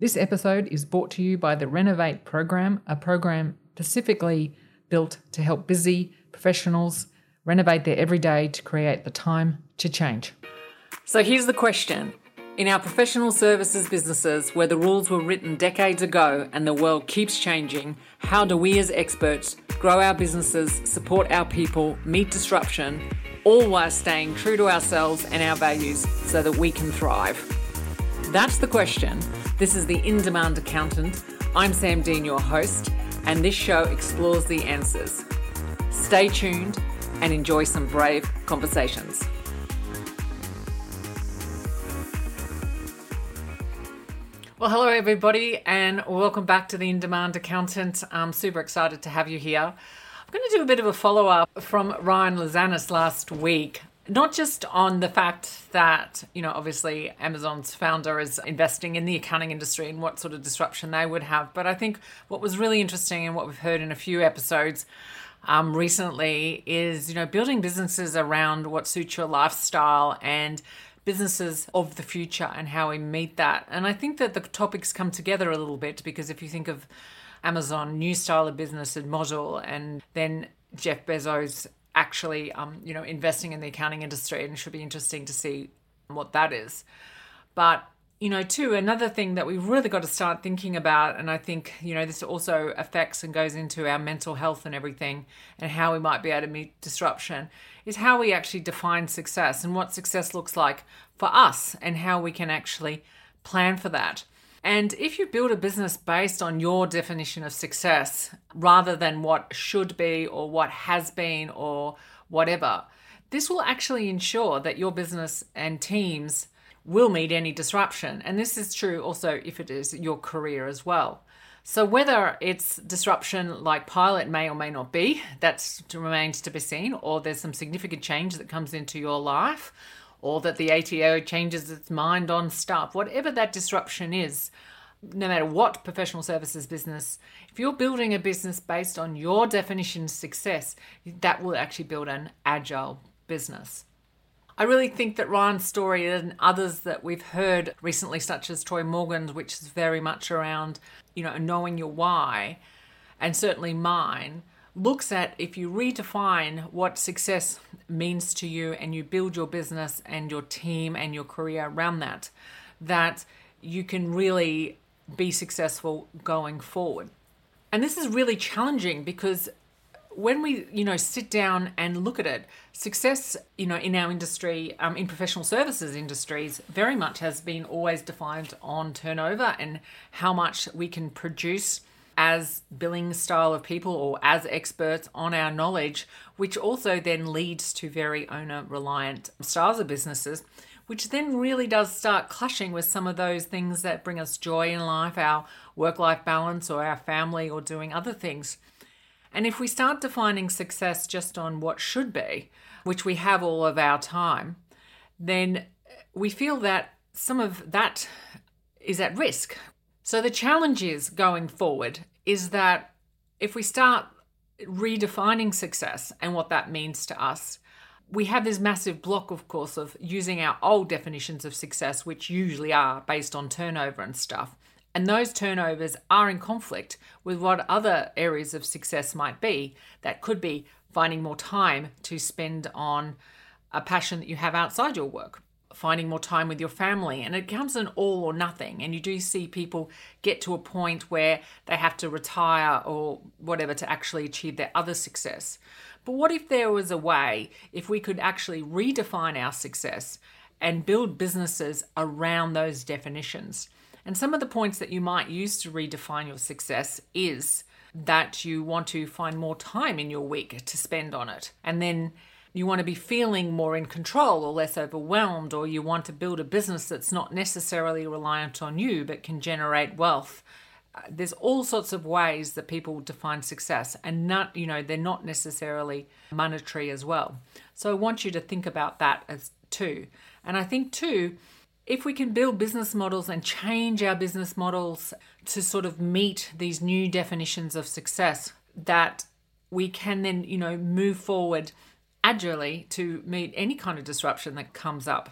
This episode is brought to you by the Renovate program, a program specifically built to help busy professionals renovate their everyday to create the time to change. So here's the question. In our professional services businesses, where the rules were written decades ago and the world keeps changing, how do we as experts grow our businesses, support our people, meet disruption, all while staying true to ourselves and our values so that we can thrive? That's the question. This is the In Demand Accountant. I'm Sam Dean, your host, and this show explores the answers. Stay tuned and enjoy some brave conversations. Well, hello, everybody, and welcome back to the In Demand Accountant. I'm super excited to have you here. I'm going to do a bit of a follow up from Ryan Lazanis last week. Not just on the fact that, you know, obviously Amazon's founder is investing in the accounting industry and what sort of disruption they would have, but I think what was really interesting and what we've heard in a few episodes um, recently is, you know, building businesses around what suits your lifestyle and businesses of the future and how we meet that. And I think that the topics come together a little bit because if you think of Amazon, new style of business and model, and then Jeff Bezos actually, um, you know, investing in the accounting industry, and it should be interesting to see what that is. But you know, too, another thing that we've really got to start thinking about, and I think, you know, this also affects and goes into our mental health and everything, and how we might be able to meet disruption, is how we actually define success and what success looks like for us and how we can actually plan for that. And if you build a business based on your definition of success rather than what should be or what has been or whatever, this will actually ensure that your business and teams will meet any disruption. And this is true also if it is your career as well. So whether it's disruption like pilot may or may not be, that remains to be seen, or there's some significant change that comes into your life, or that the ATO changes its mind on stuff, whatever that disruption is, no matter what professional services business, if you're building a business based on your definition of success, that will actually build an agile business. I really think that Ryan's story and others that we've heard recently, such as Troy Morgan's, which is very much around, you know, knowing your why, and certainly mine, looks at if you redefine what success means to you and you build your business and your team and your career around that, that you can really be successful going forward. And this is really challenging because when we you know sit down and look at it success you know in our industry um, in professional services industries very much has been always defined on turnover and how much we can produce as billing style of people or as experts on our knowledge which also then leads to very owner reliant styles of businesses which then really does start clashing with some of those things that bring us joy in life our work life balance or our family or doing other things and if we start defining success just on what should be, which we have all of our time, then we feel that some of that is at risk. So the challenge is going forward is that if we start redefining success and what that means to us, we have this massive block, of course, of using our old definitions of success, which usually are based on turnover and stuff. And those turnovers are in conflict with what other areas of success might be. That could be finding more time to spend on a passion that you have outside your work, finding more time with your family. And it comes an all or nothing. And you do see people get to a point where they have to retire or whatever to actually achieve their other success. But what if there was a way, if we could actually redefine our success and build businesses around those definitions? And some of the points that you might use to redefine your success is that you want to find more time in your week to spend on it. And then you want to be feeling more in control or less overwhelmed, or you want to build a business that's not necessarily reliant on you but can generate wealth. Uh, there's all sorts of ways that people define success, and not, you know, they're not necessarily monetary as well. So I want you to think about that as too. And I think too, if we can build business models and change our business models to sort of meet these new definitions of success, that we can then, you know, move forward agilely to meet any kind of disruption that comes up.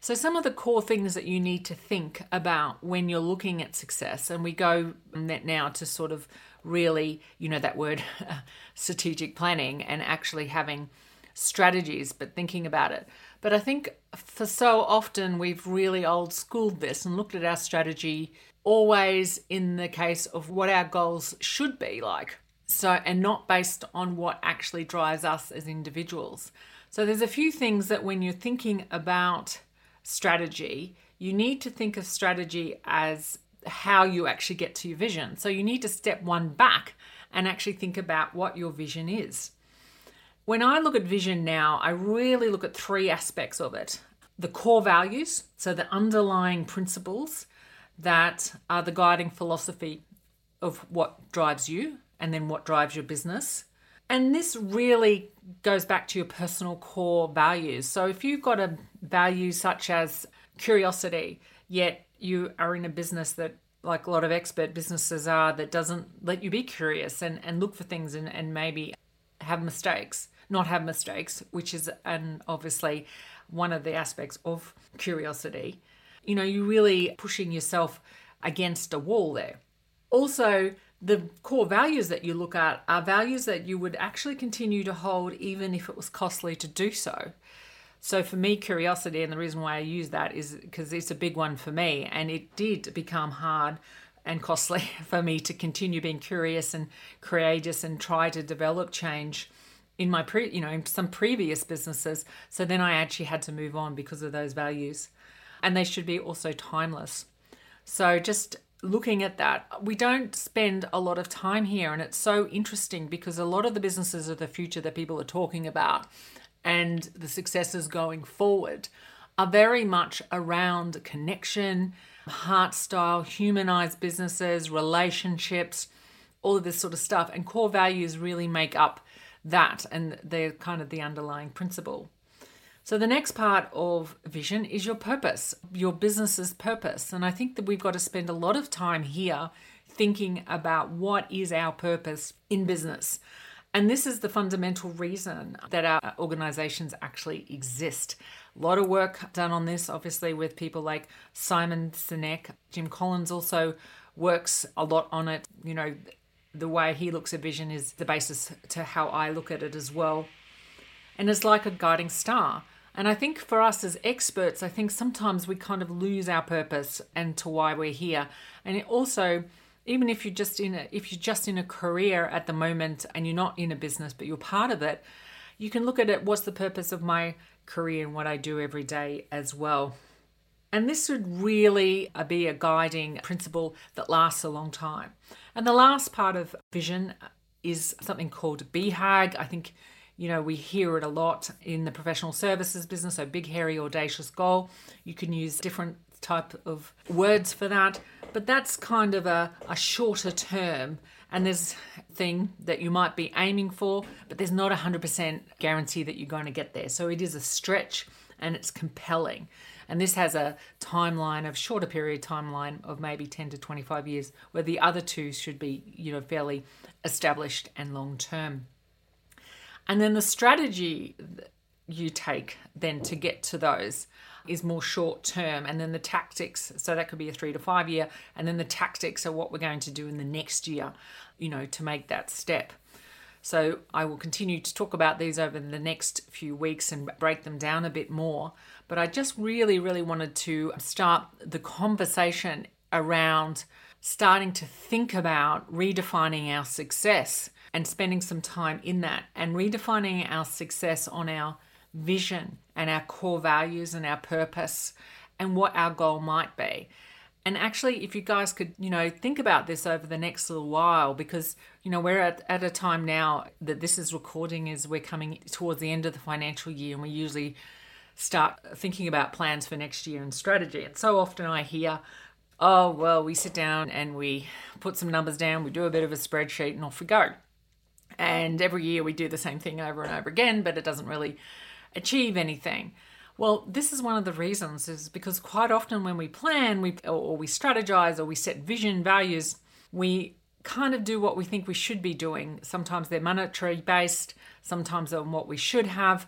So, some of the core things that you need to think about when you're looking at success, and we go now to sort of really, you know, that word strategic planning and actually having strategies, but thinking about it. But I think for so often we've really old schooled this and looked at our strategy always in the case of what our goals should be like. So, and not based on what actually drives us as individuals. So, there's a few things that when you're thinking about strategy, you need to think of strategy as how you actually get to your vision. So, you need to step one back and actually think about what your vision is. When I look at vision now, I really look at three aspects of it the core values, so the underlying principles that are the guiding philosophy of what drives you and then what drives your business. And this really goes back to your personal core values. So if you've got a value such as curiosity, yet you are in a business that like a lot of expert businesses are that doesn't let you be curious and, and look for things and, and maybe have mistakes not have mistakes, which is an obviously one of the aspects of curiosity. You know, you're really pushing yourself against a wall there. Also, the core values that you look at are values that you would actually continue to hold even if it was costly to do so. So for me, curiosity, and the reason why I use that is because it's a big one for me, and it did become hard and costly for me to continue being curious and courageous and try to develop change in my pre you know in some previous businesses. So then i actually had to move on because of those values. And they should be also timeless. So just looking at that we don't spend a lot of time here and it's so interesting because a lot of the businesses of the future that people are talking about and the successes going forward are very much around connection heart style humanized businesses relationships all of this sort of stuff and core values really make up that and they're kind of the underlying principle. So the next part of vision is your purpose, your business's purpose. And I think that we've got to spend a lot of time here thinking about what is our purpose in business. And this is the fundamental reason that our organizations actually exist. A lot of work done on this, obviously, with people like Simon Sinek. Jim Collins also works a lot on it. You know, the way he looks at vision is the basis to how I look at it as well. And it's like a guiding star. And I think for us as experts, I think sometimes we kind of lose our purpose and to why we're here. And also, even if you're just in a, if you're just in a career at the moment and you're not in a business but you're part of it, you can look at it. What's the purpose of my career and what I do every day as well? And this would really uh, be a guiding principle that lasts a long time. And the last part of vision is something called BHAG. I think, you know, we hear it a lot in the professional services business, so big, hairy, audacious goal. You can use different type of words for that, but that's kind of a, a shorter term and there's thing that you might be aiming for, but there's not a 100% guarantee that you're going to get there. So it is a stretch and it's compelling. And this has a timeline of shorter period timeline of maybe 10 to 25 years, where the other two should be, you know, fairly established and long term. And then the strategy you take then to get to those is more short term. And then the tactics so that could be a 3 to 5 year. And then the tactics are what we're going to do in the next year you know to make that step. So I will continue to talk about these over the next few weeks and break them down a bit more. But I just really, really wanted to start the conversation around starting to think about redefining our success and spending some time in that and redefining our success on our vision and our core values and our purpose and what our goal might be. And actually, if you guys could, you know, think about this over the next little while, because, you know, we're at, at a time now that this is recording is we're coming towards the end of the financial year and we usually start thinking about plans for next year and strategy. And so often I hear, oh, well, we sit down and we put some numbers down, we do a bit of a spreadsheet and off we go. And every year we do the same thing over and over again, but it doesn't really achieve anything. Well, this is one of the reasons is because quite often when we plan, we or we strategize or we set vision values, we kind of do what we think we should be doing. Sometimes they're monetary based, sometimes they're on what we should have,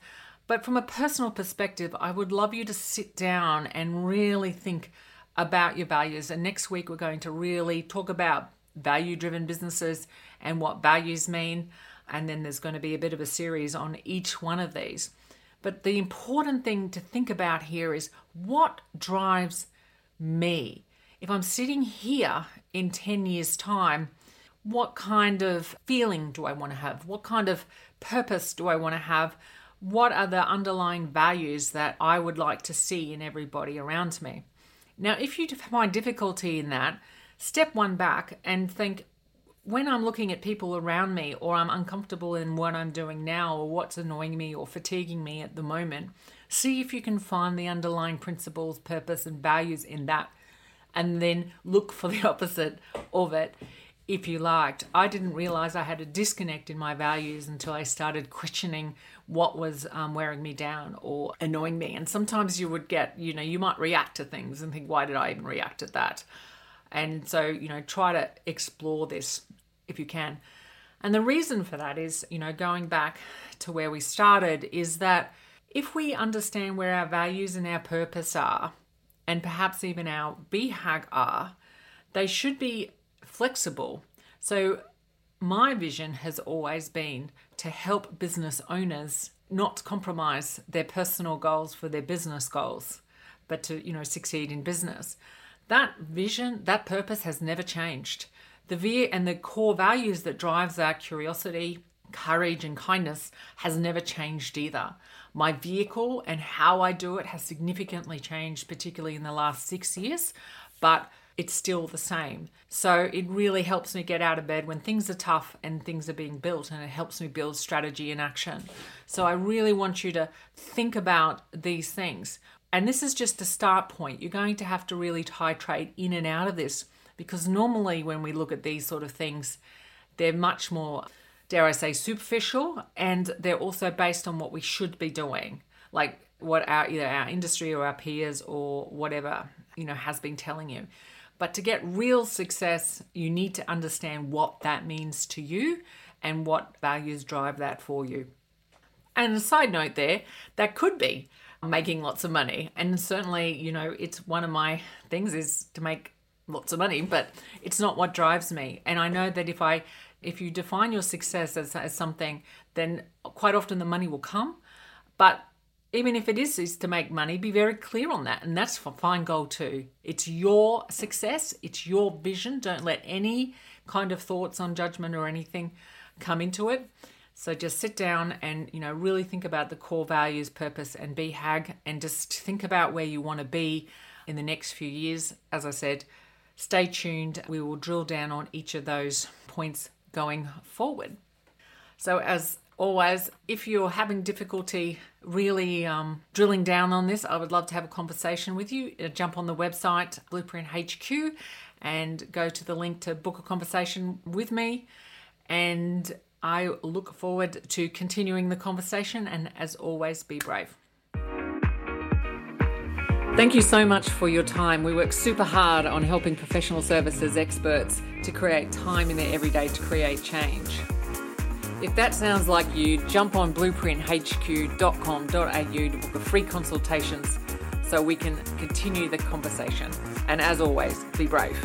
But from a personal perspective, I would love you to sit down and really think about your values. And next week, we're going to really talk about value driven businesses and what values mean. And then there's going to be a bit of a series on each one of these. But the important thing to think about here is what drives me? If I'm sitting here in 10 years' time, what kind of feeling do I want to have? What kind of purpose do I want to have? What are the underlying values that I would like to see in everybody around me? Now, if you find difficulty in that, step one back and think when I'm looking at people around me or I'm uncomfortable in what I'm doing now or what's annoying me or fatiguing me at the moment, see if you can find the underlying principles, purpose, and values in that. And then look for the opposite of it if you liked. I didn't realize I had a disconnect in my values until I started questioning what was um, wearing me down or annoying me. And sometimes you would get, you know, you might react to things and think, why did I even react to that? And so, you know, try to explore this if you can. And the reason for that is, you know, going back to where we started, is that if we understand where our values and our purpose are, and perhaps even our BHAG are, they should be flexible. So, my vision has always been to help business owners not compromise their personal goals for their business goals, but to, you know, succeed in business. That vision, that purpose has never changed. The view and the core values that drives our curiosity, courage and kindness has never changed either. My vehicle and how I do it has significantly changed, particularly in the last six years, but it's still the same. So it really helps me get out of bed when things are tough and things are being built, and it helps me build strategy and action. So I really want you to think about these things. And this is just a start point. You're going to have to really titrate in and out of this because normally when we look at these sort of things, they're much more, dare I say, superficial and they're also based on what we should be doing. Like what our either our industry or our peers or whatever, you know, has been telling you. But to get real success, you need to understand what that means to you and what values drive that for you. And a side note there, that could be making lots of money. And certainly, you know, it's one of my things is to make lots of money, but it's not what drives me. And I know that if I if you define your success as, as something, then quite often the money will come. But even if it is is to make money, be very clear on that. And that's for fine goal too. It's your success, it's your vision. Don't let any kind of thoughts on judgment or anything come into it. So just sit down and you know really think about the core values, purpose, and BHAG, and just think about where you want to be in the next few years. As I said, stay tuned. We will drill down on each of those points going forward. So as always, if you're having difficulty really um, drilling down on this, I would love to have a conversation with you. Uh, jump on the website, Blueprint HQ, and go to the link to book a conversation with me. And I look forward to continuing the conversation. And as always, be brave. Thank you so much for your time. We work super hard on helping professional services experts to create time in their everyday to create change. If that sounds like you, jump on blueprinthq.com.au to book a free consultations so we can continue the conversation. And as always, be brave.